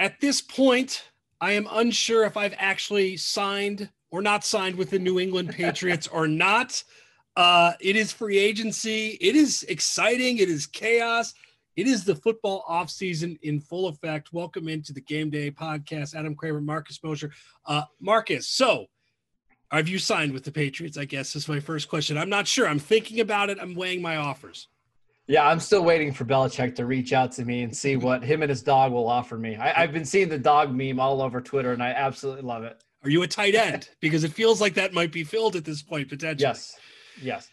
at this point, I am unsure if I've actually signed or not signed with the New England Patriots or not. Uh, it is free agency. It is exciting. It is chaos. It is the football offseason in full effect. Welcome into the Game Day podcast. Adam Kramer, Marcus Mosher. Uh, Marcus, so have you signed with the Patriots? I guess is my first question. I'm not sure. I'm thinking about it. I'm weighing my offers. Yeah, I'm still waiting for Belichick to reach out to me and see what him and his dog will offer me. I, have been seeing the dog meme all over Twitter, and I absolutely love it. Are you a tight end? Because it feels like that might be filled at this point potentially. Yes. Yes.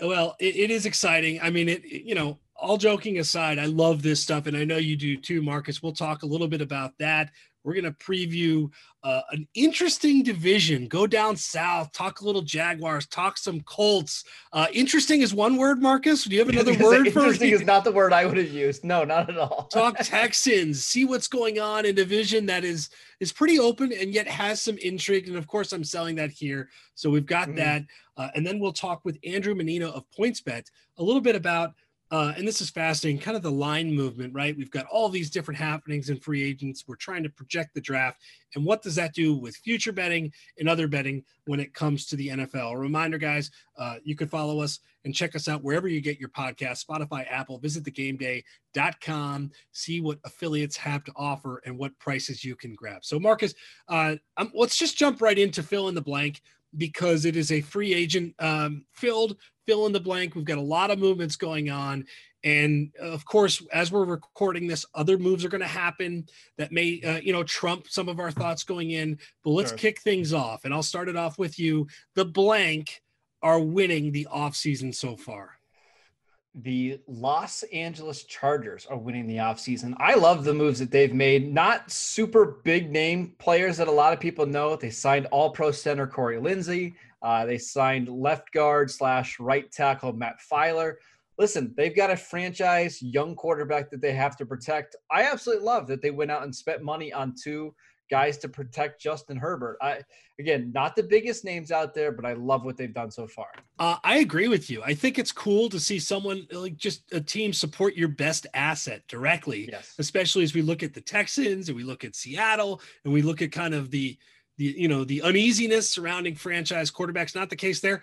Well, it, it is exciting. I mean, it, you know, all joking aside, I love this stuff, and I know you do too, Marcus. We'll talk a little bit about that. We're going to preview uh, an interesting division. Go down south, talk a little Jaguars, talk some Colts. Uh, interesting is one word, Marcus. Do you have another word for interesting? Is not the word I would have used. No, not at all. talk Texans. See what's going on in division that is is pretty open and yet has some intrigue. And of course, I'm selling that here. So we've got mm-hmm. that, uh, and then we'll talk with Andrew Mannino of PointsBet a little bit about uh, and this is fascinating, kind of the line movement, right? We've got all these different happenings in free agents. We're trying to project the draft. And what does that do with future betting and other betting when it comes to the NFL? A reminder, guys, uh, you can follow us and check us out wherever you get your podcast Spotify, Apple. Visit thegameday.com, see what affiliates have to offer and what prices you can grab. So, Marcus, uh, um, let's just jump right into fill in the blank because it is a free agent um, filled fill in the blank. We've got a lot of movements going on. And of course, as we're recording this, other moves are going to happen that may, uh, you know, trump some of our thoughts going in. But let's sure. kick things off. And I'll start it off with you. The blank are winning the offseason so far. The Los Angeles Chargers are winning the offseason. I love the moves that they've made. Not super big name players that a lot of people know. They signed all pro center Corey Linsley. Uh, they signed left guard slash right tackle Matt Feiler. Listen, they've got a franchise young quarterback that they have to protect. I absolutely love that they went out and spent money on two guys to protect Justin Herbert. I again, not the biggest names out there, but I love what they've done so far. Uh, I agree with you. I think it's cool to see someone like just a team support your best asset directly, yes. especially as we look at the Texans and we look at Seattle and we look at kind of the the you know the uneasiness surrounding franchise quarterbacks. Not the case there.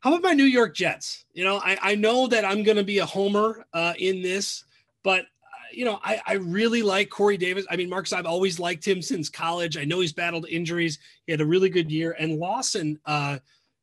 How about my New York Jets? You know, I, I know that I'm going to be a homer uh, in this, but uh, you know, I, I really like Corey Davis. I mean, Marcus, I've always liked him since college. I know he's battled injuries. He had a really good year, and Lawson, uh,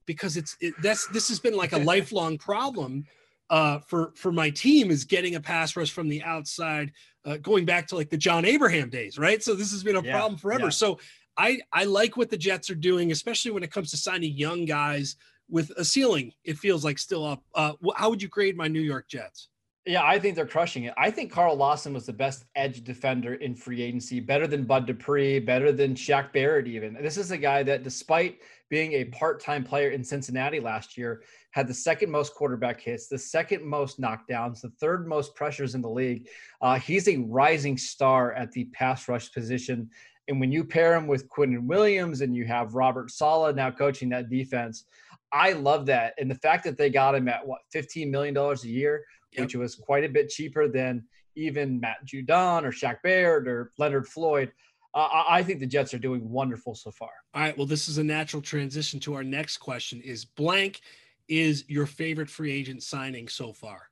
because it's it, that's this has been like a lifelong problem uh, for for my team is getting a pass rush from the outside, uh, going back to like the John Abraham days, right? So this has been a yeah, problem forever. Yeah. So I I like what the Jets are doing, especially when it comes to signing young guys with a ceiling. It feels like still up. Uh, how would you grade my New York Jets? Yeah, I think they're crushing it. I think Carl Lawson was the best edge defender in free agency, better than Bud Dupree, better than Shaq Barrett, even. This is a guy that, despite being a part time player in Cincinnati last year, had the second most quarterback hits, the second most knockdowns, the third most pressures in the league. Uh, he's a rising star at the pass rush position. And when you pair him with Quinnen Williams and you have Robert Saleh now coaching that defense, I love that. And the fact that they got him at what $15 million a year, yep. which was quite a bit cheaper than even Matt Judon or Shaq Barrett or Leonard Floyd. Uh, I think the Jets are doing wonderful so far. All right. Well, this is a natural transition to our next question. Is blank is your favorite free agent signing so far?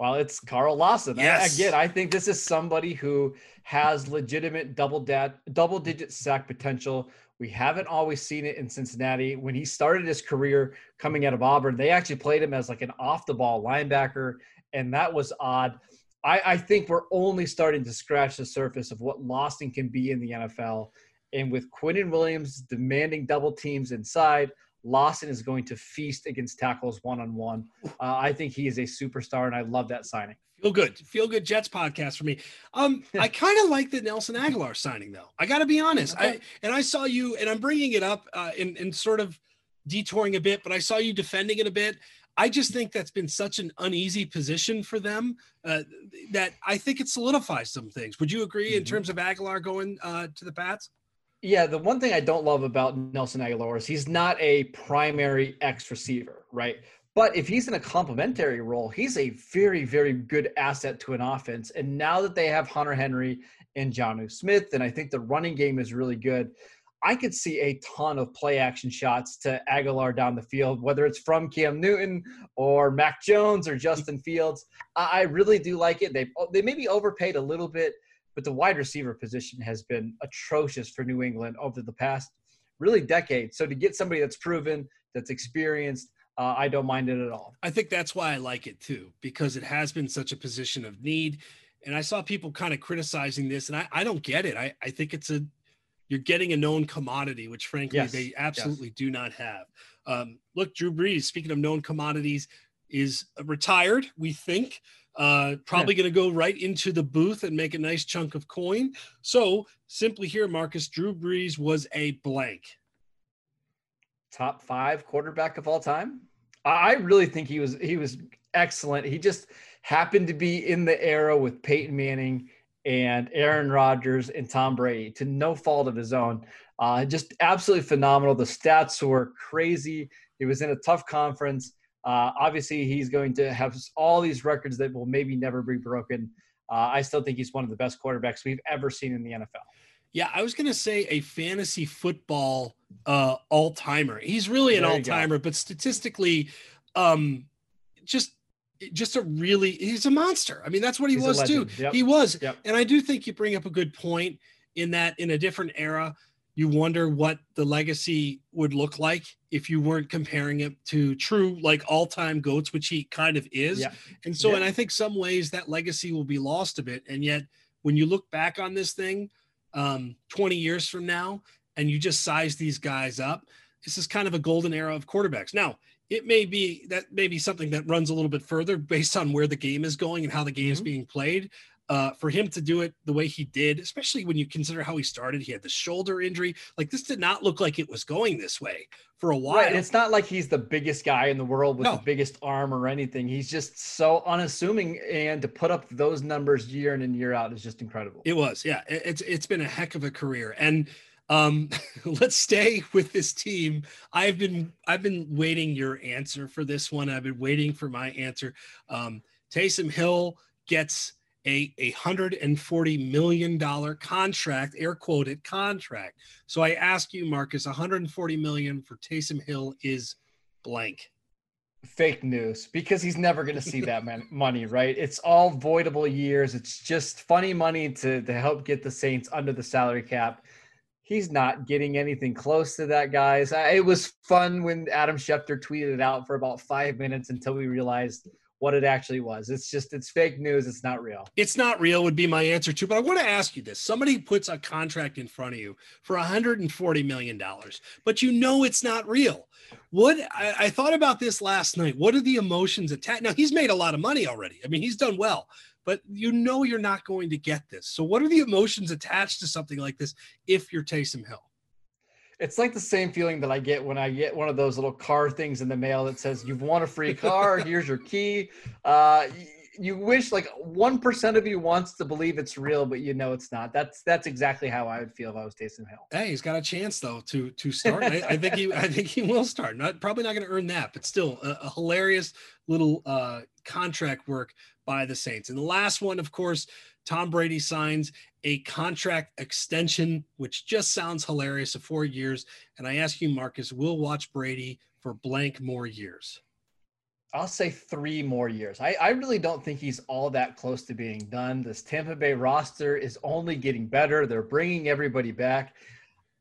Well, it's Carl Lawson. Yes. Again, I think this is somebody who has legitimate double dad, double digit sack potential. We haven't always seen it in Cincinnati. When he started his career coming out of Auburn, they actually played him as like an off the ball linebacker, and that was odd. I, I think we're only starting to scratch the surface of what Lawson can be in the NFL. And with Quinnen Williams demanding double teams inside, Lawson is going to feast against tackles one on one. I think he is a superstar, and I love that signing. Feel good, feel good Jets podcast for me. Um, I kind of like the Nelson Agholor signing though. I got to be honest. Okay. I and I saw you, and I'm bringing it up uh, sort of detouring a bit, but I saw you defending it a bit. I just think that's been such an uneasy position for them uh, that I think it solidifies some things. Would you agree mm-hmm. in terms of Agholor going uh, to the Pats? Yeah, the one thing I don't love about Nelson Agholor is he's not a primary X receiver, right? But if he's in a complementary role, he's a very, very good asset to an offense. And now that they have Hunter Henry and Jonnu Smith, and I think the running game is really good, I could see a ton of play action shots to Agholor down the field, whether it's from Cam Newton or Mac Jones or Justin Fields. I really do like it. They they maybe overpaid a little bit, but the wide receiver position has been atrocious for New England over the past really decade. So to get somebody that's proven, that's experienced, uh, I don't mind it at all. I think that's why I like it too, because it has been such a position of need. And I saw people kind of criticizing this, and I, I don't get it. I, I think it's a you're getting a known commodity, which frankly yes. they absolutely yes. do not have. Um, look, Drew Brees, speaking of known commodities, is retired, we think. Uh, probably yeah. going to go right into the booth and make a nice chunk of coin. So simply here, Marcus, Drew Brees was a blank. Top five quarterback of all time. I really think he was he was excellent. He just happened to be in the era with Peyton Manning and Aaron Rodgers and Tom Brady to no fault of his own. Uh, just absolutely phenomenal. The stats were crazy. He was in a tough conference. Uh, obviously, he's going to have all these records that will maybe never be broken. Uh, I still think he's one of the best quarterbacks we've ever seen in the NFL. Yeah, I was going to say a fantasy football uh, all timer. He's really an all timer, but statistically, um, just just a really he's a monster. I mean, that's what he he's was too. Yep. He was. Yep. And I do think you bring up a good point in that in a different era, you wonder what the legacy would look like if you weren't comparing it to true like all-time goats, which he kind of is. Yeah. And so, yeah. and I think some ways that legacy will be lost a bit. And yet when you look back on this thing um 20 years from now and you just size these guys up, this is kind of a golden era of quarterbacks. Now, it may be that may be something that runs a little bit further based on where the game is going and how the game mm-hmm. is being played. Uh, for him to do it the way he did, especially when you consider how he started, he had the shoulder injury. Like this did not look like it was going this way for a while. Right. It's not like he's the biggest guy in the world with no. the biggest arm or anything. He's just so unassuming, and to put up those numbers year in and year out is just incredible. It was, yeah. It's it's been a heck of a career, and um, let's stay with this team. I've been I've been waiting your answer for this one. I've been waiting for my answer. Um, Taysom Hill gets a a hundred and forty million dollar contract, air quoted contract. So I ask you, Marcus, 140 million for Taysom Hill is blank. Fake news because he's never going to see that money, right? It's all voidable years. It's just funny money to to help get the Saints under the salary cap he's not getting anything close to that, guys. It was fun when Adam Schefter tweeted it out for about five minutes until we realized what it actually was. It's just it's fake news. It's not real. It's not real would be my answer too. But I want to ask you this: somebody puts a contract in front of you for 140 million dollars, but you know it's not real. What I, I, thought about this last night. What are the emotions attached? Now he's made a lot of money already. I mean, he's done well but you know you're not going to get this. So, what are the emotions attached to something like this if you're Taysom Hill? It's like the same feeling that I get when I get one of those little car things in the mail that says, You've won a free car, here's your key. Uh, you wish like 1% of you wants to believe it's real but you know it's not that's that's exactly how i would feel if i was Taysom Hill hey he's got a chance though to to start I, I, think he i think he will start not probably not going to earn that but still a, a hilarious little uh contract work by the Saints. And the last one, of course, Tom Brady signs a contract extension, which just sounds hilarious of four years. And I ask you, Marcus, we'll watch Brady for blank more years. I'll say three more years. I, I really don't think he's all that close to being done. This Tampa Bay roster is only getting better. They're bringing everybody back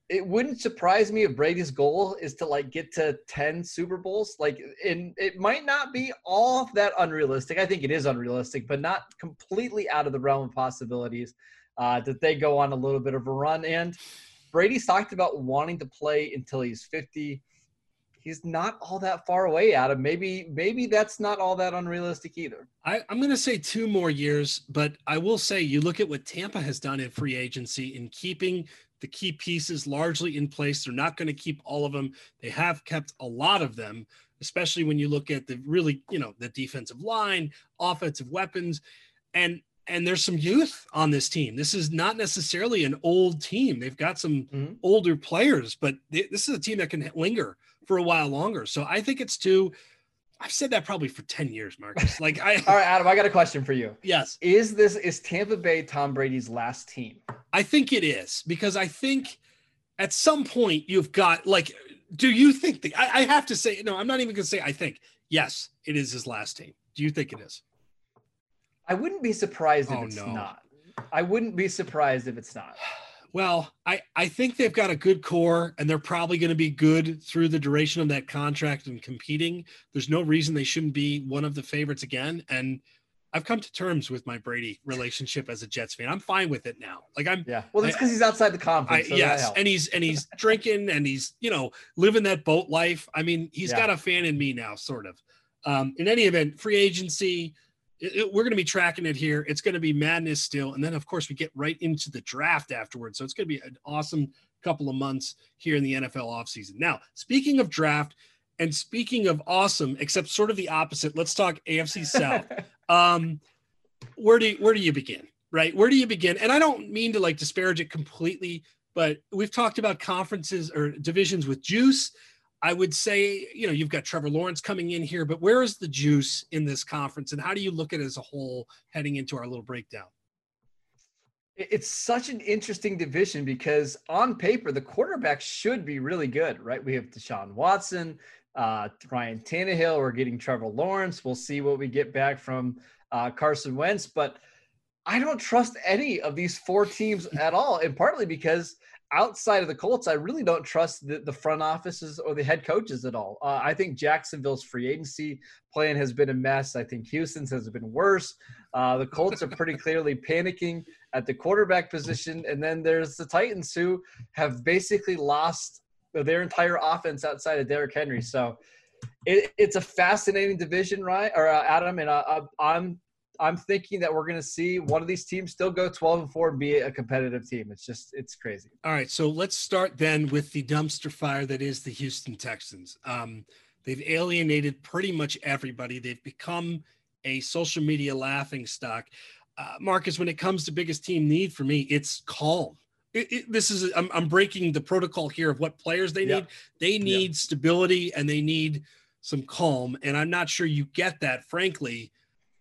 it wouldn't surprise me if Brady's goal is to like get to 10 Super Bowls. Like, and it might not be all that unrealistic. I think it is unrealistic, but not completely out of the realm of possibilities uh, that they go on a little bit of a run. And Brady's talked about wanting to play until he's 50. He's not all that far away, Adam. Maybe, maybe that's not all that unrealistic either. I, I'm going to say two more years, but I will say you look at what Tampa has done in free agency in keeping the key pieces largely in place. They're not going to keep all of them. They have kept a lot of them, especially when you look at the really, you know, the defensive line, offensive weapons, and and there's some youth on this team. This is not necessarily an old team. They've got some mm-hmm. older players, but they, this is a team that can linger for a while longer. So I think it's two. I've said that probably for 10 years, Marcus. Like I All right, Adam, I got a question for you. Yes. Is this is Tampa Bay Tom Brady's last team? I think it is because I think at some point you've got like do you think the I, I have to say no, I'm not even gonna say I think. Yes, it is his last team. Do you think it is? I wouldn't be surprised if Oh, it's no. not. I wouldn't be surprised if it's not. Well, I, I think they've got a good core and they're probably going to be good through the duration of that contract and competing. There's no reason they shouldn't be one of the favorites again. And I've come to terms with my Brady relationship as a Jets fan. I'm fine with it now. Like I'm Yeah. Well, that's because he's outside the I, conference. so yes, and he's and he's drinking and he's you know living that boat life. I mean, he's Yeah. got a fan in me now, sort of. Um, in any event, free agency, it- it- we're going to be tracking it here. It's going to be madness still, and then of course we get right into the draft afterwards. So it's going to be an awesome couple of months here in the NFL offseason. Now, speaking of draft. And speaking of awesome, except sort of the opposite, let's talk AFC South um where do you, where do you begin right where do you begin and i don't mean to like disparage it completely but we've talked about conferences or divisions with juice i would say you know you've got trevor lawrence coming in here but where is the juice in this conference and how do you look at it as a whole heading into our little breakdown It's such an interesting division because on paper, the quarterbacks should be really good, right? We have Deshaun Watson, uh, Ryan Tannehill. We're getting Trevor Lawrence. We'll see what we get back from uh, Carson Wentz. But I don't trust any of these four teams at all. And partly because outside of the Colts, I really don't trust the, the front offices or the head coaches at all. Uh, I think Jacksonville's free agency plan has been a mess. I think Houston's has been worse. Uh, the Colts are pretty clearly panicking at the quarterback position. And then there's the Titans who have basically lost their entire offense outside of Derrick Henry. So it, it's a fascinating division, right? Or uh, Adam, and uh, I'm I'm thinking that we're going to see one of these teams still go 12 and 4 and be a competitive team. It's just it's crazy. all right so let's start then with the dumpster fire that is the houston texans um they've alienated pretty much everybody they've become a social media laughing stock uh, marcus when it comes to biggest team need for me it's calm it, it- this is I'm, I'm breaking the protocol here of what players they Yeah. need they need stability and they need some calm and i'm not sure you get that frankly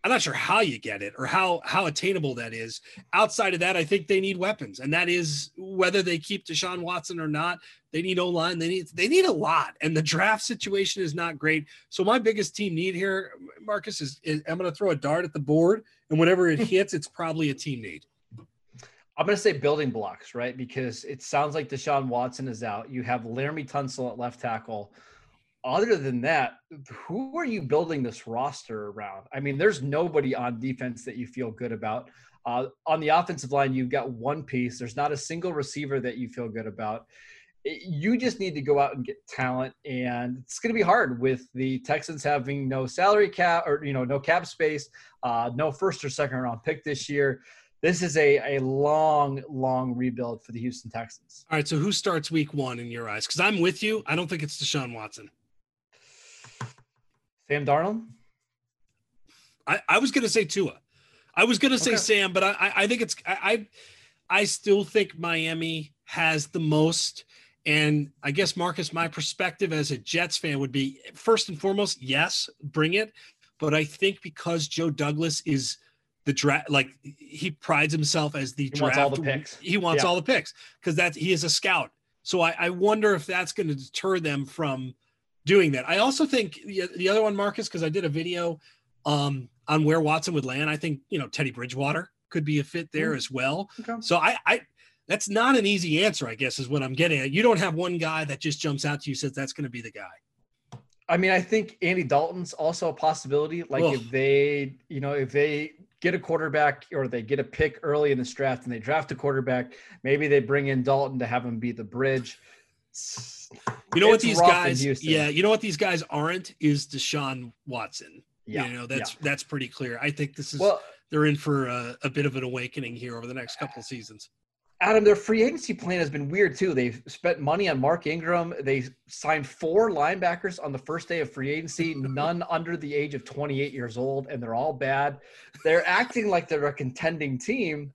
i'm not sure how you get it or how how attainable that is outside of that i think they need weapons and that is whether they keep deshaun watson or not they need o-line they need they need a lot and the draft situation is not great so my biggest team need here marcus is, is i'm going to throw a dart at the board and whenever it hits it's probably a team need I'm going to say building blocks, right? Because it sounds like Deshaun Watson is out. You have Laremy Tunsil at left tackle. Other than that, who are you building this roster around? I mean, there's nobody on defense that you feel good about. Uh, on the offensive line, you've got one piece. There's not a single receiver that you feel good about. You just need to go out and get talent, and it's going to be hard with the Texans having no salary cap or you know no cap space, uh, no first or second round pick this year this is a, a long, long rebuild for the Houston Texans. all right so who starts week one in your eyes because i'm with you i don't think it's deshaun watson Sam Darnold? I, I was gonna say Tua. I was gonna say Okay. Sam, but I, I, I think it's I, I I still think Miami has the most. And I guess Marcus, my perspective as a Jets fan would be first and foremost, yes, bring it. But I think because Joe Douglas is the draft, like he prides himself as the He draft. wants all the picks. He wants Yeah. all the picks because that he is a scout. So I, I wonder if that's going to deter them from doing that. I also think the, the other one, Marcus, because I did a video um, on where Watson would land. I think you know Teddy Bridgewater could be a fit there Mm. as well. Okay. So I, I that's not an easy answer, I guess, is what I'm getting at. You don't have one guy that just jumps out to you says that's going to be the guy. I mean, I think Andy Dalton's also a possibility. Like Ugh. if they, you know, if they get a quarterback or they get a pick early in this draft and they draft a quarterback, maybe they bring in Dalton to have him be the bridge. You know what these guys? Yeah, you know what these guys aren't is Deshaun Watson. Yeah. you know that's that's pretty clear. I think this is Well, they're in for a, a bit of an awakening here over the next couple of seasons. Adam, their free agency plan has been weird too. They've spent money on Mark Ingram. They signed four linebackers on the first day of free agency, none under the age of 28 years old, and they're all bad. They're acting like they're a contending team,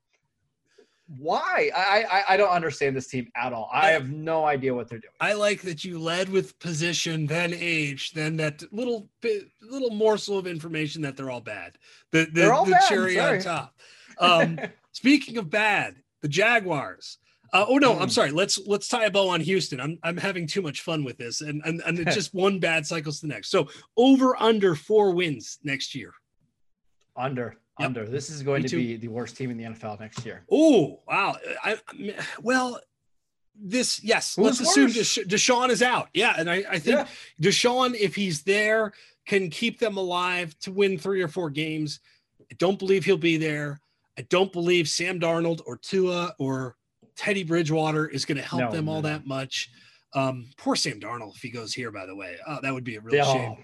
why? I, I I don't understand this team at all. I have no idea what they're doing. I like that you led with position, then age, then that little bit, little morsel of information that they're all bad. The the, They're all the bad, cherry on top. Um, speaking of bad, the Jaguars. Uh, oh no, I'm Mm. sorry. Let's let's tie a bow on Houston. I'm I'm having too much fun with this, and and, and it's just one bad cycles to the next. So over under four wins next year. Under Yep. under. This is going Me to too. be the worst team in the NFL next year. Oh wow! I, I well, this yes. Who's let's assume? Desha- Deshaun is out. Yeah, and I, I think Yeah. Deshaun, if he's there, can keep them alive to win three or four games. I don't believe he'll be there. I don't believe Sam Darnold or Tua or Teddy Bridgewater is going to help No, them all no, no. that much. Um, poor Sam Darnold if he goes here. By the way, oh, that would be a real Yeah. shame.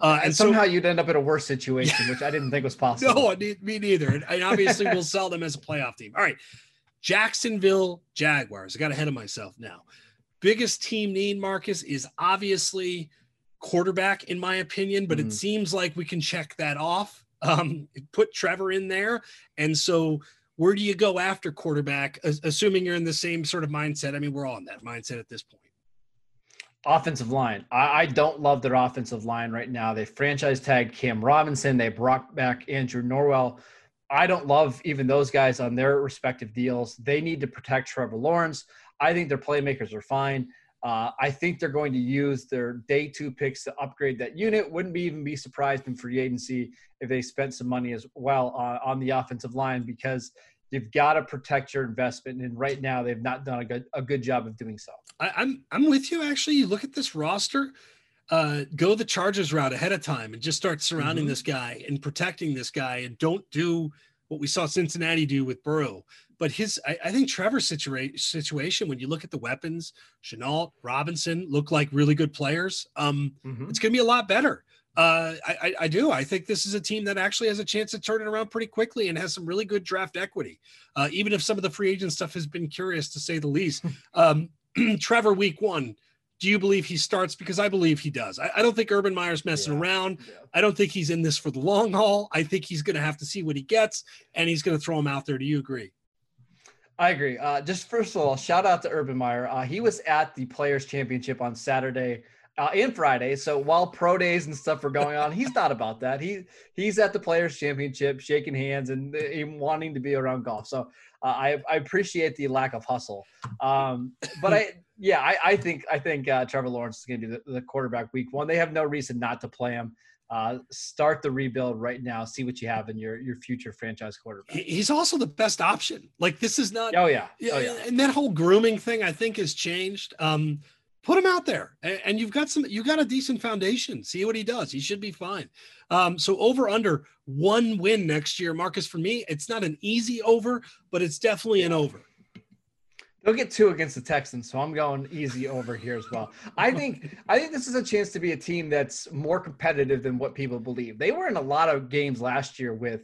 Uh, and and so- somehow you'd end up in a worse situation, which I didn't think was possible. No, me neither. And, and obviously, we'll sell them as a playoff team. All right. Jacksonville Jaguars. I got ahead of myself now. Biggest team need, Marcus, is obviously quarterback, in my opinion, but Mhm. it seems like we can check that off. Um, put Trevor in there. And so, where do you go after quarterback, assuming you're in the same sort of mindset? I mean, we're all in that mindset at this point. Offensive line. I, I don't love their offensive line right now. They franchise tagged Cam Robinson. They brought back Andrew Norwell. I don't love even those guys on their respective deals. They need to protect Trevor Lawrence. I think their playmakers are fine. Uh, I think they're going to use their day two picks to upgrade that unit. Wouldn't be even be surprised in free agency if they spent some money as well on, on the offensive line because you've got to protect your investment. And right now, they've not done a good a good job of doing so. I, I'm I'm with you. Actually, you look at this roster. Uh, go the Chargers route ahead of time and just start surrounding Mhm. this guy and protecting this guy, and don't do what we saw Cincinnati do with Burrow. But his, I, I think Trevor's situa- situation, when you look at the weapons, Shenault, Robinson look like really good players. Um, it's going to be a lot better. Uh, I, I, I do. I think this is a team that actually has a chance to turn it around pretty quickly and has some really good draft equity. Uh, even if some of the free agent stuff has been curious to say the least. Um, Trevor, week one, do you believe he starts? Because I believe he does. I, I don't think Urban Meyer's messing Yeah. around. Yeah. I don't think he's in this for the long haul. I think he's going to have to see what he gets and he's going to throw him out there. Do you agree? I agree. Uh, just first of all, shout out to Urban Meyer. Uh, he was at the Players Championship on Saturday uh, and Friday. So while pro days and stuff were going on, he's not about that. He he's at the Players Championship, shaking hands and uh, wanting to be around golf. So uh, I, I appreciate the lack of hustle. Um, but I yeah, I, I think I think uh, Trevor Lawrence is going to be the, the quarterback week one. They have no reason not to play him. Uh, start the rebuild right now. See what you have in your your future franchise quarterback. He's also the best option. Like this is not Oh yeah. Yeah, Oh yeah. and that whole grooming thing I think has changed. Um, put him out there, and, and you've got some. You got a decent foundation. See what he does. He should be fine. Um, so over under one win next year, Marcus. For me, it's not an easy over, but it's definitely an over. They'll get two against the Texans, so I'm going easy over here as well. I think I think this is a chance to be a team that's more competitive than what people believe. They were in a lot of games last year with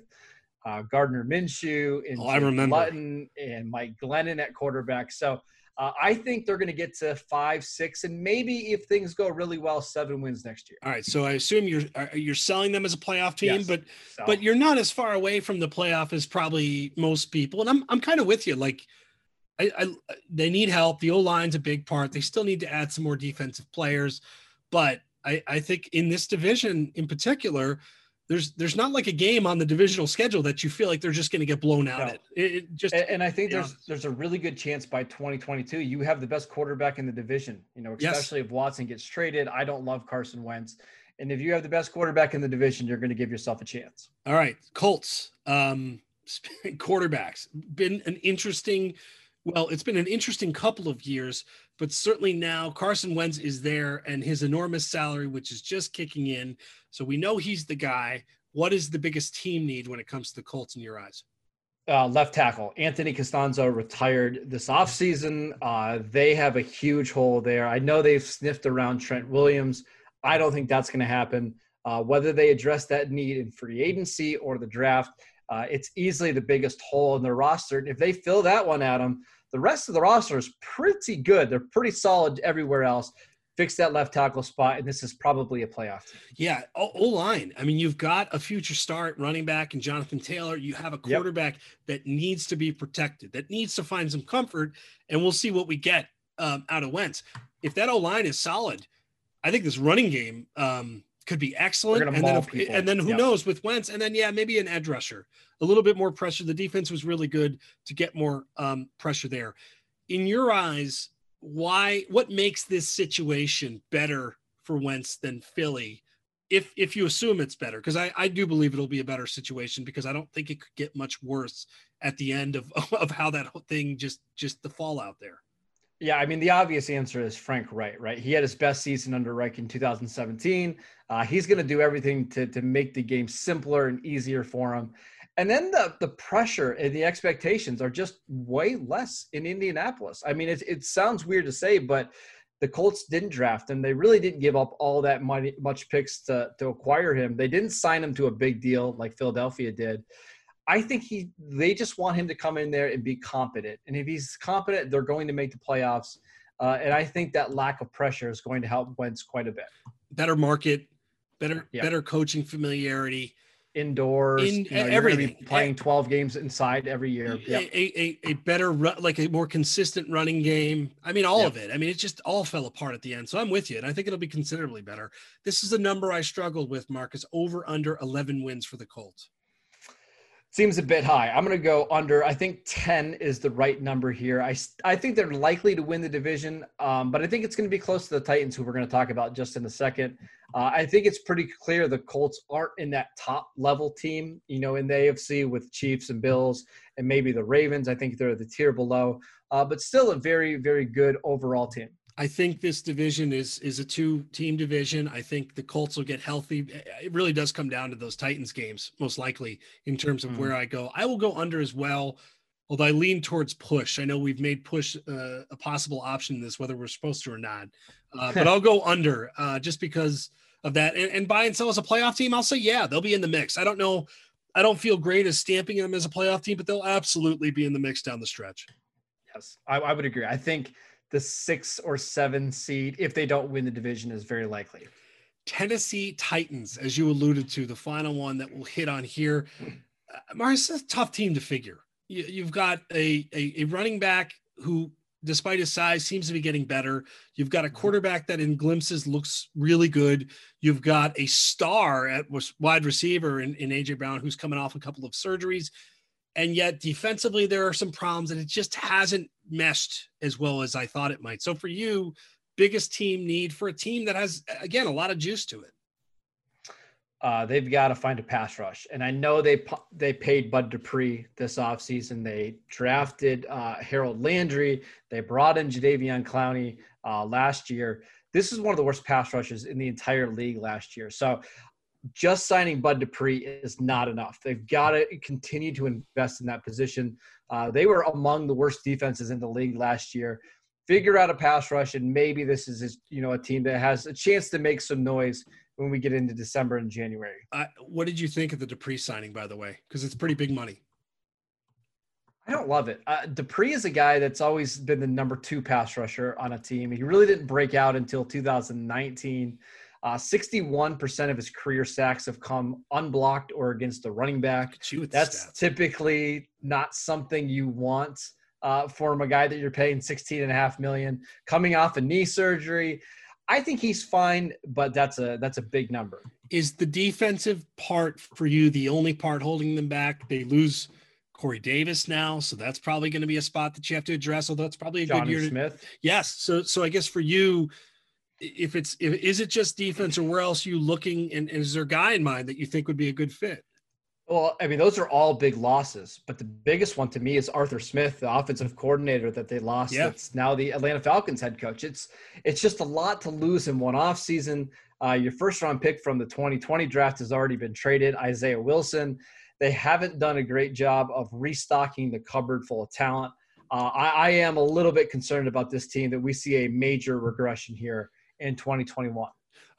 uh, Gardner Minshew and Oh, I remember. Luton and Mike Glennon at quarterback. So uh, I think they're going to get to five, six, and maybe if things go really well, seven wins next year. All right. So I assume you're you're selling them as a playoff team, Yes. but So, but you're not as far away from the playoff as probably most people. And I'm I'm kind of with you. Like, I, I they need help. The O line's a big part. They still need to add some more defensive players, but I I think in this division in particular. There's, there's not like a game on the divisional schedule that you feel like they're just going to get blown out No. at. It, it just and, and I think there's honest. there's a really good chance by 2022 you have the best quarterback in the division. You know, Yes. especially if Watson gets traded. I don't love Carson Wentz, and if you have the best quarterback in the division, you're going to give yourself a chance. All right, Colts um, quarterbacks been an interesting. Well, it's been an interesting couple of years, but certainly now Carson Wentz is there and his enormous salary, which is just kicking in. So we know he's the guy. What is the biggest team need when it comes to the Colts in your eyes? Uh, left tackle Anthony Castonzo retired this offseason. Uh, they have a huge hole there. I know they've sniffed around Trent Williams. I don't think that's going to happen. Uh, whether they address that need in free agency or the draft, uh, it's easily the biggest hole in their roster. And if they fill that one, Adam, the rest of the roster is pretty good. They're pretty solid everywhere else. fix that left tackle spot, and this is probably a playoff team. Yeah, O line. I mean, you've got a future start running back and Jonathan Taylor. You have a quarterback yep. that needs to be protected, that needs to find some comfort, and we'll see what we get um, out of Wentz. If that O line is solid, I think this running game um, could be excellent. And then, if, and then, who yep. knows with Wentz, and then yeah, maybe an edge rusher, a little bit more pressure. The defense was really good to get more um, pressure there. In your eyes, why what makes this situation better for Wentz than Philly? If if you assume it's better, because I, I do believe it'll be a better situation because I don't think it could get much worse at the end of, of how that thing just just the fallout there. Yeah, I mean the obvious answer is Frank Reich, right? He had his best season under Reich in 2017. Uh, he's going to do everything to to make the game simpler and easier for him. And then the the pressure and the expectations are just way less in Indianapolis. I mean, it it sounds weird to say, but the Colts didn't draft him. They really didn't give up all that money, much picks to to acquire him. They didn't sign him to a big deal like Philadelphia did. I think he they just want him to come in there and be competent. And if he's competent, they're going to make the playoffs. Uh, and I think that lack of pressure is going to help Wentz quite a bit. Better market, better yeah. better coaching familiarity indoors. In, you know, everything. playing 12 games inside every year. Yep. A, a, a better, like a more consistent running game. I mean, all yep. of it. I mean, it just all fell apart at the end. So I'm with you. And I think it'll be considerably better. This is a number I struggled with, Marcus, over under 11 wins for the Colts. Seems a bit high. I'm going to go under. I think 10 is the right number here. I, I think they're likely to win the division, um, but I think it's going to be close to the Titans, who we're going to talk about just in a second. Uh, I think it's pretty clear the Colts aren't in that top level team, you know, in the AFC with Chiefs and Bills and maybe the Ravens. I think they're the tier below, uh, but still a very, very good overall team. I think this division is is a two team division. I think the Colts will get healthy. It really does come down to those Titans games, most likely in terms of mm. where I go. I will go under as well, although I lean towards push. I know we've made push uh, a possible option in this, whether we're supposed to or not. Uh, but I'll go under uh, just because of that. And, and buy and sell as a playoff team, I'll say yeah, they'll be in the mix. I don't know. I don't feel great as stamping them as a playoff team, but they'll absolutely be in the mix down the stretch. Yes, I, I would agree. I think the six or seven seed, if they don't win the division, is very likely. Tennessee Titans, as you alluded to, the final one that we'll hit on here. Uh, Marcus, is a tough team to figure. You, have got a, a, a running back who, despite his size, seems to be getting better. You've got a quarterback that, in glimpses, looks really good. You've got a star at wide receiver in, in AJ Brown, who's coming off a couple of surgeries. And yet, defensively, there are some problems, and it just hasn't meshed as well as I thought it might. So for you, biggest team need for a team that has again a lot of juice to it. Uh, they've got to find a pass rush, and I know they they paid Bud Dupree this offseason. They drafted uh, Harold Landry. They brought in Jadeveon Clowney uh, last year. This is one of the worst pass rushes in the entire league last year. So just signing Bud Dupree is not enough. They've got to continue to invest in that position. Uh, they were among the worst defenses in the league last year. Figure out a pass rush, and maybe this is you know a team that has a chance to make some noise when we get into December and January. Uh, what did you think of the Dupree signing, by the way? Because it's pretty big money. I don't love it. Uh, Dupree is a guy that's always been the number two pass rusher on a team. He really didn't break out until 2019. Uh, 61% of his career sacks have come unblocked or against the running back. That's typically not something you want uh, from a guy that you're paying 16 and a half million coming off a knee surgery. I think he's fine, but that's a that's a big number. Is the defensive part for you the only part holding them back? They lose Corey Davis now, so that's probably going to be a spot that you have to address. Although it's probably a Johnny good year. To, Smith. Yes, so so I guess for you, if it's if, is it just defense or where else are you looking and, and is there a guy in mind that you think would be a good fit? Well i mean those are all big losses but the biggest one to me is arthur smith the offensive coordinator that they lost yeah. that's now the atlanta falcons head coach. It's it's just a lot to lose in one off season uh, your first round pick from the 2020 draft has already been traded isaiah wilson. They haven't done a great job of restocking the cupboard full of talent. Uh, I, I am a little bit concerned about this team that we see a major regression here in 2021.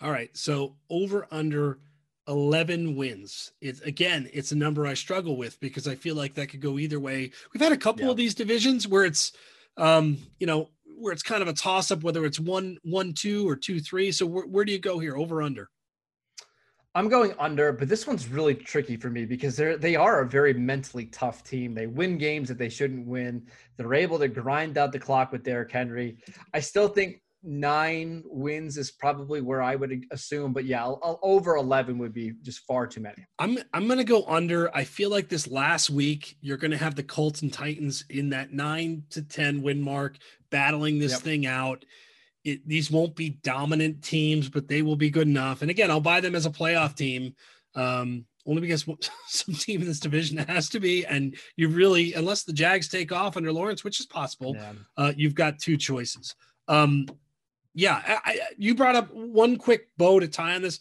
All right. So over under 11 wins. It's again, it's a number I struggle with because I feel like that could go either way. We've had a couple yeah. of these divisions where it's um, you know, where it's kind of a toss up whether it's one one two or two three. So where, where do you go here? Over under. I'm going under, but this one's really tricky for me because they're they are a very mentally tough team. They win games that they shouldn't win. They're able to grind out the clock with Derrick Henry. I still think nine wins is probably where I would assume, but yeah, I'll, I'll, over eleven would be just far too many. I'm I'm gonna go under. I feel like this last week you're gonna have the Colts and Titans in that nine to ten win mark, battling this yep. thing out. It, these won't be dominant teams, but they will be good enough. And again, I'll buy them as a playoff team. Um, only because some team in this division has to be. And you really, unless the Jags take off under Lawrence, which is possible, uh, you've got two choices. Um, yeah, I, I, you brought up one quick bow to tie on this.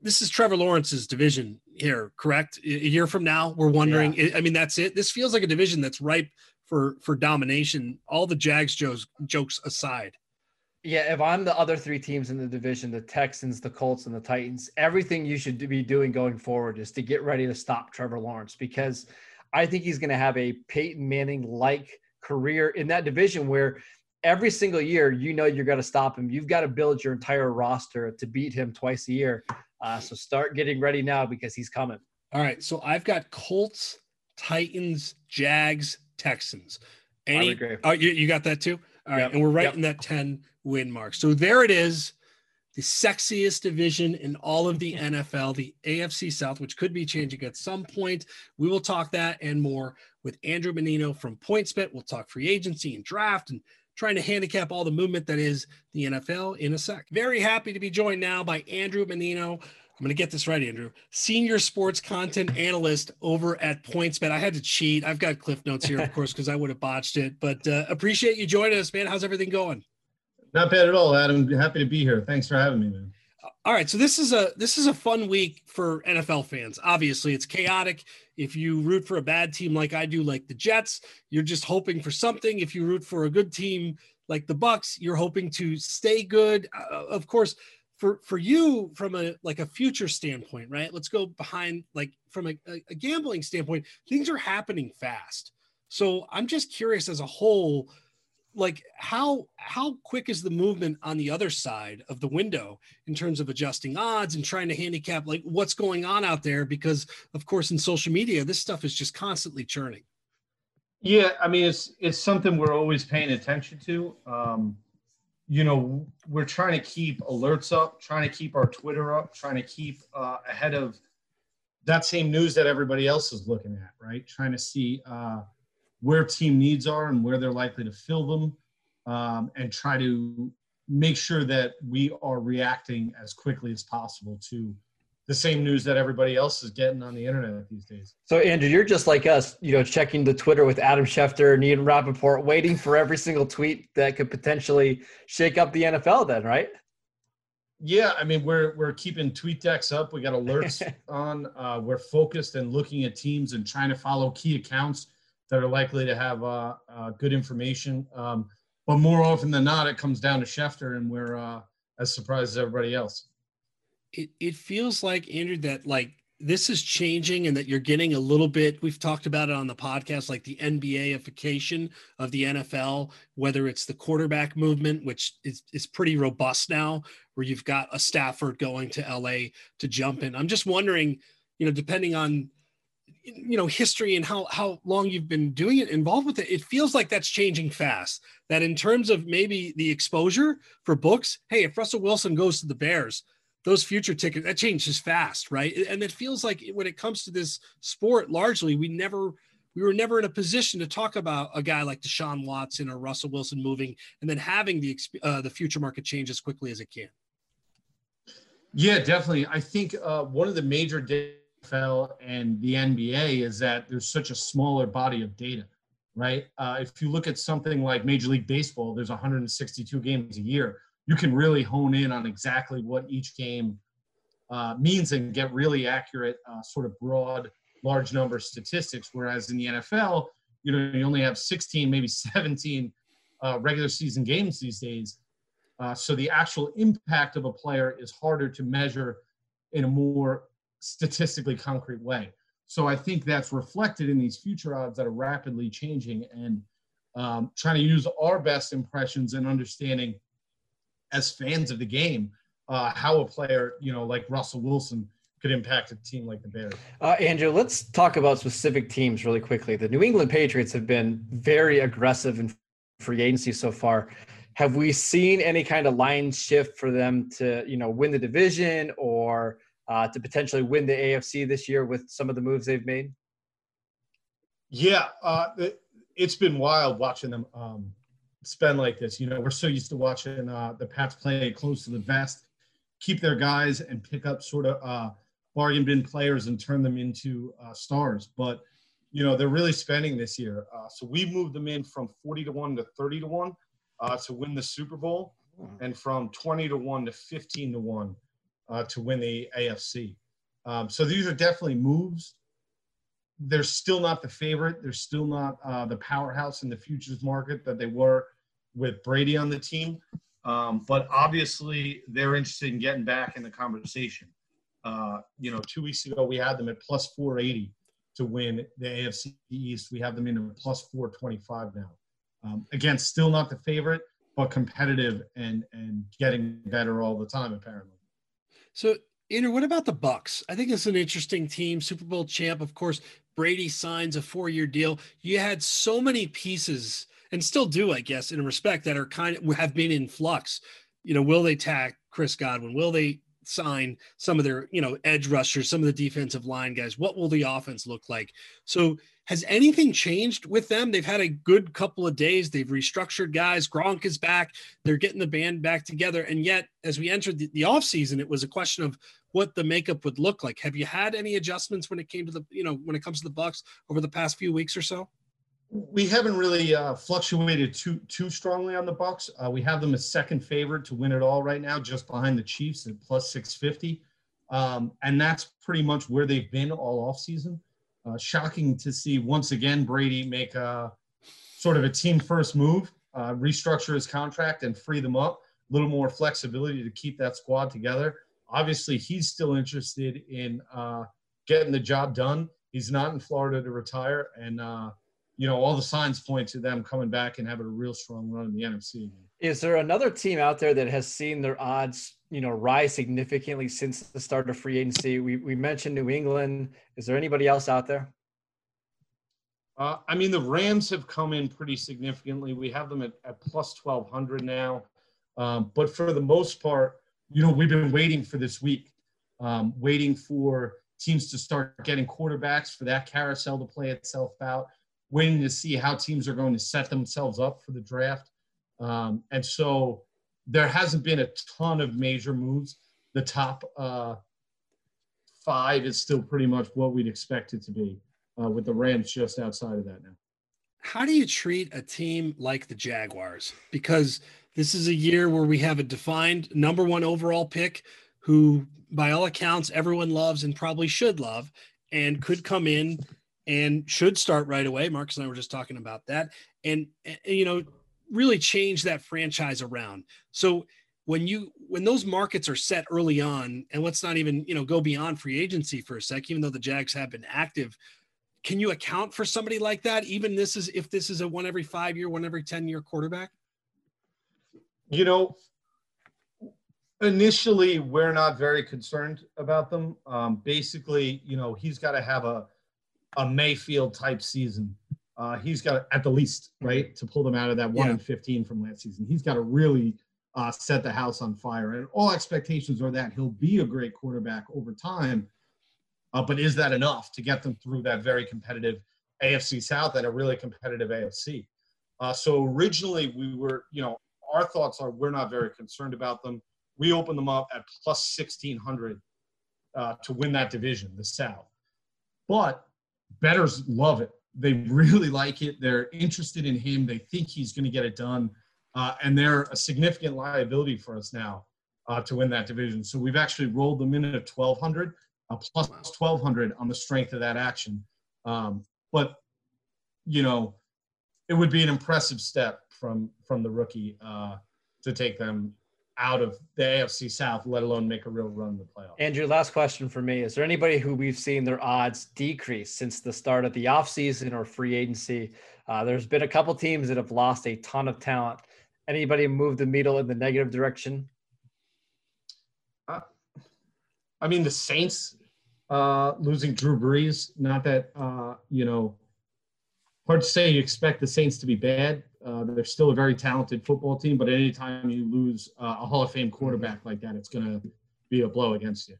This is Trevor Lawrence's division here, correct? A year from now, we're wondering. Yeah. I mean, that's it. This feels like a division that's ripe for for domination. All the Jags jokes, jokes aside. Yeah, if I'm the other three teams in the division, the Texans, the Colts, and the Titans, everything you should be doing going forward is to get ready to stop Trevor Lawrence because I think he's going to have a Peyton Manning like career in that division where every single year, you know you're going to stop him. You've got to build your entire roster to beat him twice a year. Uh, so start getting ready now because he's coming. All right. So I've got Colts, Titans, Jags, Texans. Any? Oh, you, you got that too. All right, yep. and we're right yep. in that ten win mark. So there it is, the sexiest division in all of the NFL, the AFC South, which could be changing at some point. We will talk that and more with Andrew Mannino from PointsBet. We'll talk free agency and draft and trying to handicap all the movement that is the NFL in a sec. Very happy to be joined now by Andrew Mannino. I'm going to get this right, Andrew. Senior sports content analyst over at PointsBet. I had to cheat. I've got cliff notes here, of course, because I would have botched it. But uh, appreciate you joining us, man. How's everything going? Not bad at all, Adam. Happy to be here. Thanks for having me, man. All right, so this is a this is a fun week for NFL fans. Obviously, it's chaotic. If you root for a bad team like I do, like the Jets, you're just hoping for something. If you root for a good team like the bucks you're hoping to stay good. Uh, of course, for for you from a like a future standpoint, right? Let's go behind like from a, a gambling standpoint. Things are happening fast, so I'm just curious as a whole like how how quick is the movement on the other side of the window in terms of adjusting odds and trying to handicap like what's going on out there? Because of course in social media this stuff is just constantly churning. Yeah i mean it's it's something we're always paying attention to. Um you know we're trying to keep alerts up trying to keep our twitter up trying to keep uh, ahead of that same news that everybody else is looking at right? Trying to see uh where team needs are and where they're likely to fill them, um, and try to make sure that we are reacting as quickly as possible to the same news that everybody else is getting on the internet these days. So, Andrew, you're just like us, you know, checking the Twitter with Adam Schefter and Ian Rapoport, waiting for every single tweet that could potentially shake up the NFL, then, right? Yeah, I mean, we're we're keeping tweet decks up. We got alerts on. Uh, we're focused and looking at teams and trying to follow key accounts that are likely to have uh, uh, good information. Um, but more often than not, it comes down to Schefter, and we're uh, as surprised as everybody else. It it feels like Andrew that like this is changing and that you're getting a little bit we've talked about it on the podcast like the NBAification of the NFL whether it's the quarterback movement which is is pretty robust now where you've got a Stafford going to LA to jump in I'm just wondering you know depending on you know history and how how long you've been doing it involved with it it feels like that's changing fast that in terms of maybe the exposure for books hey if russell wilson goes to the bears those future tickets that changes fast right and it feels like when it comes to this sport largely we never we were never in a position to talk about a guy like Deshaun Watson or Russell Wilson moving and then having the uh, the future market change as quickly as it can. Yeah, definitely. I think uh, one of the major NFL and the NBA is that there's such a smaller body of data, right? Uh, if you look at something like Major League Baseball, there's 162 games a year. You can really hone in on exactly what each game uh, means and get really accurate, uh, sort of broad, large number statistics. Whereas in the NFL, you know, you only have 16, maybe 17 uh, regular season games these days. Uh, so the actual impact of a player is harder to measure in a more statistically concrete way. So I think that's reflected in these future odds that are rapidly changing. And um, trying to use our best impressions and understanding as fans of the game uh, how a player, you know, like Russell Wilson could impact a team like the Bears. Uh, Andrew, let's talk about specific teams really quickly. The New England Patriots have been very aggressive in free agency so far. Have we seen any kind of line shift for them to, you know, win the division or uh, to potentially win the AFC this year with some of the moves they've made? Yeah, uh, it, has been wild watching them um, spend like this. You know, we're so used to watching uh, the Pats play close to the vest, keep their guys, and pick up sort of uh, bargain bin players and turn them into uh, stars. But you know, they're really spending this year. Uh, so we moved them in from 40 to one to 30 to one uh, to win the Super Bowl, hmm. and from 20 to one to 15 to one uh, to win the AFC. Um, so these are definitely moves. They're still not the favorite. They're still not uh, the powerhouse in the futures market that they were with Brady on the team. Um, but obviously, they're interested in getting back in the conversation. Uh, you know, two weeks ago we had them at plus 480 to win the AFC East. We have them in at plus 425 now. Um, again, still not the favorite, but competitive and and getting better all the time apparently. So, Andrew, what about the Bucs? I think it's an interesting team. Super Bowl champ, of course. Brady signs a four-year deal. You had so many pieces, and still do, I guess, in respect that are kind of have been in flux. You know, will they tack Chris Godwin? Will they sign some of their, you know, edge rushers, some of the defensive line guys? What will the offense look like? So has anything changed with them? They've had a good couple of days. They've restructured guys. Gronk is back. They're getting the band back together. And yet, as we entered the, the offseason, it was a question of what the makeup would look like. Have you had any adjustments when it came to the, you know, when it comes to the Bucs over the past few weeks or so? We haven't really uh, fluctuated too too strongly on the Bucs. Uh, we have them as second favorite to win it all right now, just behind the Chiefs at plus six fifty, um, and that's pretty much where they've been all off season. Uh, shocking to see once again Brady make a sort of a team first move, uh, restructure his contract and free them up. A little more flexibility to keep that squad together. Obviously, he's still interested in uh, getting the job done. He's not in Florida to retire, and uh, you know all the signs point to them coming back and having a real strong run in the NFC. Is there another team out there that has seen their odds you know rise significantly since the start of free agency. We we mentioned New England. Is there anybody else out there? Uh, I mean, the Rams have come in pretty significantly. We have them at, at plus twelve hundred now, um, but for the most part, you know, we've been waiting for this week, um, waiting for teams to start getting quarterbacks for that carousel to play itself out, waiting to see how teams are going to set themselves up for the draft, um, and so there hasn't been a ton of major moves. The top uh, five is still pretty much what we'd expect it to be, uh, with the Rams just outside of that now. How do you treat a team like the Jaguars? Because this is a year where we have a defined number one overall pick who, by all accounts, everyone loves and probably should love and could come in and should start right away. Marcus and I were just talking about that. And, and you know, really change that franchise around. So when you when those markets are set early on, and let's not even you know go beyond free agency for a sec, even though the Jags have been active, can you account for somebody like that? Even this is if this is a one every five year, one every ten year quarterback. You know, initially we're not very concerned about them. Um, basically, you know, he's got to have a a Mayfield type season uh, he's got at the least right to pull them out of that one yeah. and fifteen from last season. He's got to really uh, set the house on fire, and all expectations are that he'll be a great quarterback over time. Uh, but is that enough to get them through that very competitive AFC South and a really competitive AFC? Uh, so originally we were, you know, our thoughts are we're not very concerned about them. We opened them up at plus 1600 uh, to win that division, the South. But bettors love it they really like it. They're interested in him. They think he's going to get it done. Uh, and they're a significant liability for us now uh, to win that division. So we've actually rolled them in at 1,200, uh, plus 1,200 on the strength of that action. Um, but, you know, it would be an impressive step from from the rookie uh, to take them out of the AFC South, let alone make a real run in the playoffs. Andrew, last question for me. Is there anybody who we've seen their odds decrease since the start of the offseason or free agency? Uh, there's been a couple teams that have lost a ton of talent. Anybody move the needle in the negative direction? Uh, I mean, the Saints uh, losing Drew Brees, not that, uh, you know, hard to say you expect the Saints to be bad. Uh, they're still a very talented football team, but anytime you lose uh, a Hall of Fame quarterback like that, it's going to be a blow against you.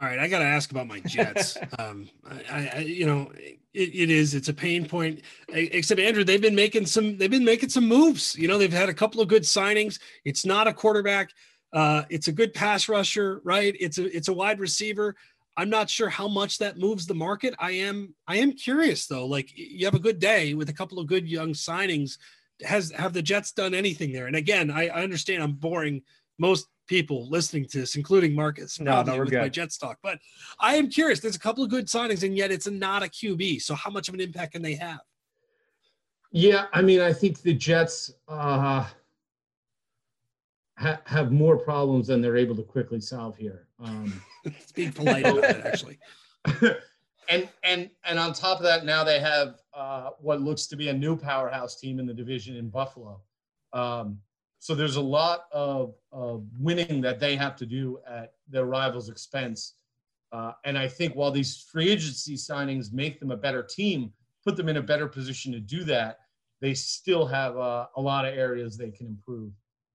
All right, I got to ask about my Jets. um, I, I, you know, it, it is it's a pain point. Except Andrew, they've been making some they've been making some moves. You know, they've had a couple of good signings. It's not a quarterback. Uh, it's a good pass rusher, right? It's a it's a wide receiver. I'm not sure how much that moves the market. I am I am curious though. Like you have a good day with a couple of good young signings. Has have the Jets done anything there? And again, I, I understand I'm boring most people listening to this, including Marcus, no, no, with good. my Jets talk. But I am curious. There's a couple of good signings, and yet it's not a QB. So how much of an impact can they have? Yeah, I mean, I think the Jets uh, ha- have more problems than they're able to quickly solve here. Um, it's being polite about it, actually. and and and on top of that, now they have uh, what looks to be a new powerhouse team in the division in Buffalo. Um, so there's a lot of, of winning that they have to do at their rivals' expense. Uh, and I think while these free agency signings make them a better team, put them in a better position to do that, they still have uh, a lot of areas they can improve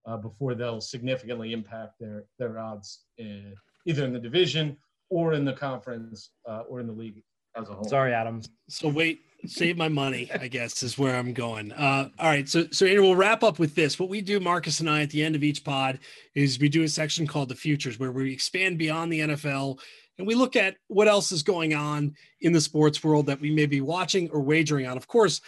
uh, before they'll significantly impact their their odds in, either in the division or in the conference uh, or in the league as a whole. Sorry, Adam. So wait, save my money, I guess, is where I'm going. Uh, all right. So, so Andrew, we'll wrap up with this. What we do, Marcus and I, at the end of each pod is we do a section called the futures where we expand beyond the NFL and we look at what else is going on in the sports world that we may be watching or wagering on. Of course,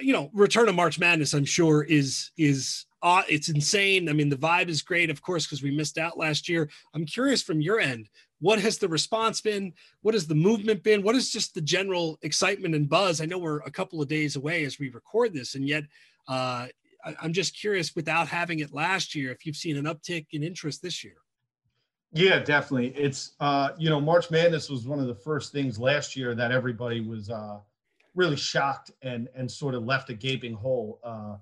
you know, return of March Madness, I'm sure is, is, uh, it's insane. I mean, the vibe is great, of course, because we missed out last year. I'm curious from your end, what has the response been? What has the movement been? What is just the general excitement and buzz? I know we're a couple of days away as we record this, and yet uh, I, I'm just curious, without having it last year, if you've seen an uptick in interest this year. Yeah, definitely. It's uh, you know, March Madness was one of the first things last year that everybody was uh, really shocked and and sort of left a gaping hole uh,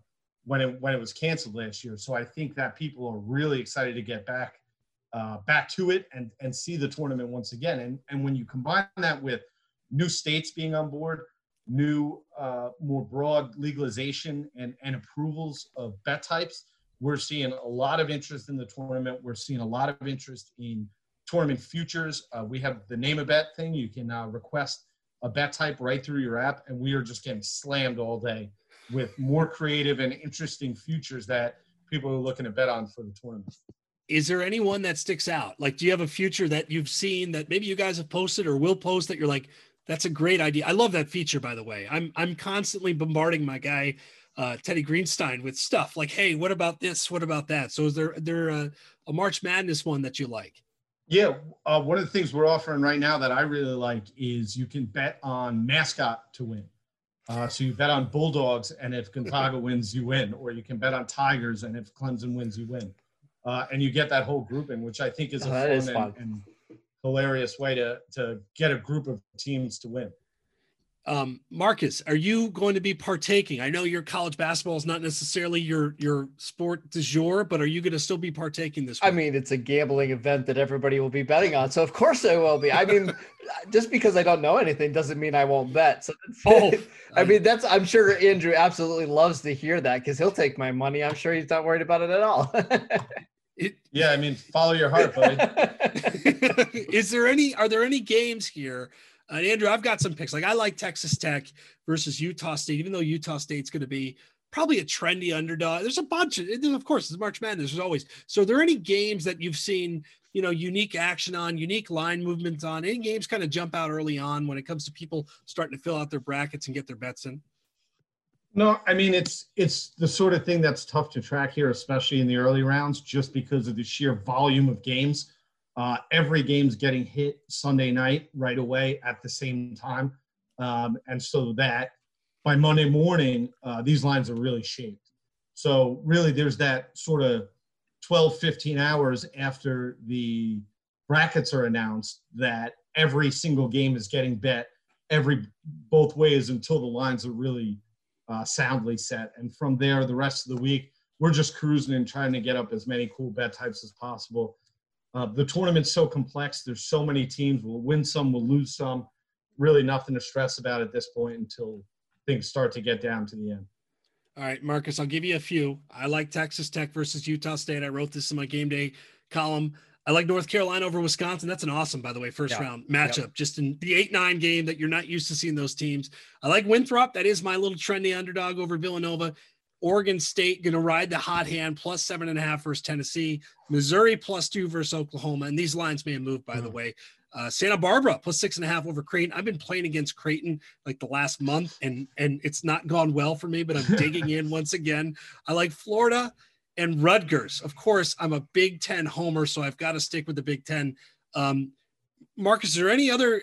when it when it was canceled last year. So I think that people are really excited to get back uh, back to it and and see the tournament once again. And and when you combine that with new states being on board, new uh, more broad legalization and and approvals of bet types, we're seeing a lot of interest in the tournament. We're seeing a lot of interest in tournament futures. Uh, we have the name a bet thing. You can uh, request a bet type right through your app, and we are just getting slammed all day with more creative and interesting futures that people are looking to bet on for the tournament is there anyone that sticks out? Like, do you have a future that you've seen that maybe you guys have posted or will post that you're like, that's a great idea. I love that feature, by the way. I'm I'm constantly bombarding my guy uh, Teddy Greenstein with stuff like, hey, what about this? What about that? So is there there a, a March Madness one that you like? Yeah, uh, one of the things we're offering right now that I really like is you can bet on mascot to win. Uh, so you bet on Bulldogs, and if Gonzaga wins, you win, or you can bet on Tigers, and if Clemson wins, you win uh, and you get that whole grouping, which I think is a oh, fun, is fun. And, and, hilarious way to to get a group of teams to win. Um, Marcus, are you going to be partaking? I know your college basketball is not necessarily your your sport du jour, but are you going to still be partaking this? Week? I mean, it's a gambling event that everybody will be betting on, so of course I will be. I mean, just because I don't know anything doesn't mean I won't bet. So oh, I mean, that's I'm sure Andrew absolutely loves to hear that because he'll take my money. I'm sure he's not worried about it at all. It, yeah, I mean, follow your heart, buddy. Is there any? Are there any games here? Uh, Andrew, I've got some picks. Like I like Texas Tech versus Utah State, even though Utah State's going to be probably a trendy underdog. There's a bunch of, of course, it's March Madness. There's always. So, are there any games that you've seen, you know, unique action on, unique line movements on? Any games kind of jump out early on when it comes to people starting to fill out their brackets and get their bets in? No, I mean it's it's the sort of thing that's tough to track here, especially in the early rounds, just because of the sheer volume of games. Uh, every game's getting hit Sunday night right away at the same time, um, and so that by Monday morning, uh, these lines are really shaped. So really, there's that sort of 12, 15 hours after the brackets are announced that every single game is getting bet every both ways until the lines are really uh, soundly set. And from there, the rest of the week, we're just cruising and trying to get up as many cool bet types as possible. Uh, the tournament's so complex. There's so many teams. We'll win some, we'll lose some. Really nothing to stress about at this point until things start to get down to the end. All right, Marcus, I'll give you a few. I like Texas Tech versus Utah State. I wrote this in my game day column. I like North Carolina over Wisconsin. That's an awesome, by the way, first yeah. round matchup. Yep. Just in the eight nine game that you're not used to seeing those teams. I like Winthrop. That is my little trendy underdog over Villanova. Oregon State going to ride the hot hand plus seven and a half versus Tennessee. Missouri plus two versus Oklahoma. And these lines may have moved, by mm. the way. Uh, Santa Barbara plus six and a half over Creighton. I've been playing against Creighton like the last month, and and it's not gone well for me. But I'm digging in once again. I like Florida and Rutgers. Of course, I'm a Big Ten homer, so I've got to stick with the Big Ten. Um, Marcus, is there any other?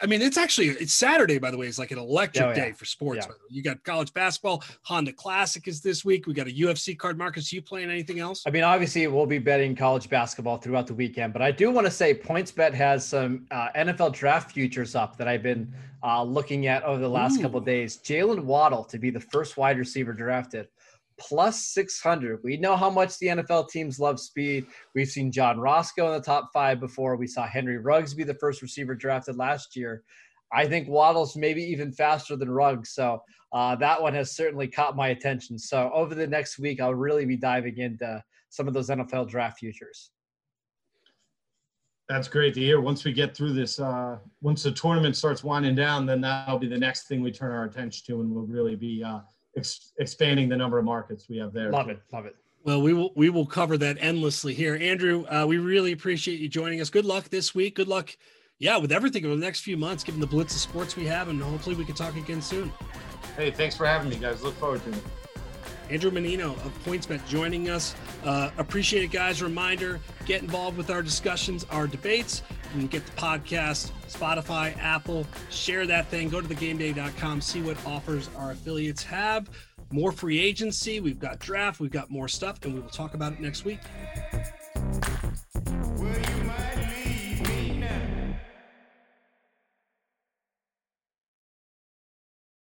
I mean, it's actually it's Saturday, by the way. It's like an electric oh, yeah. day for sports. Yeah. You got college basketball. Honda Classic is this week. We got a UFC card. Marcus, you playing anything else? I mean, obviously, we'll be betting college basketball throughout the weekend, but I do want to say PointsBet has some uh, NFL draft futures up that I've been uh, looking at over the last Ooh. couple days. Jaylen Waddle to be the first wide receiver drafted plus 600. We know how much the NFL teams love speed. We've seen John Ross go in the top five before. We saw Henry Ruggs be the first receiver drafted last year. I think Waddle's maybe even faster than Ruggs. So uh, that one has certainly caught my attention. So over the next week, I'll really be diving into some of those NFL draft futures. That's great to hear. Once we get through this, uh, once the tournament starts winding down, then that'll be the next thing we turn our attention to, and we'll really be uh, ex- expanding the number of markets we have there. Love it, love it. Well, we will we will cover that endlessly here, Andrew. Uh, we really appreciate you joining us. Good luck this week. Good luck, yeah, with everything over the next few months, given the blitz of sports we have, and hopefully we can talk again soon. Hey, thanks for having me, guys. Look forward to it. Andrew Mannino of PointsBet joining us. Uh, appreciate it, guys. Reminder get involved with our discussions, our debates. You can get the podcast, Spotify, Apple, share that thing. Go to thegameday.com, see what offers our affiliates have. More free agency. We've got draft, we've got more stuff, and we will talk about it next week.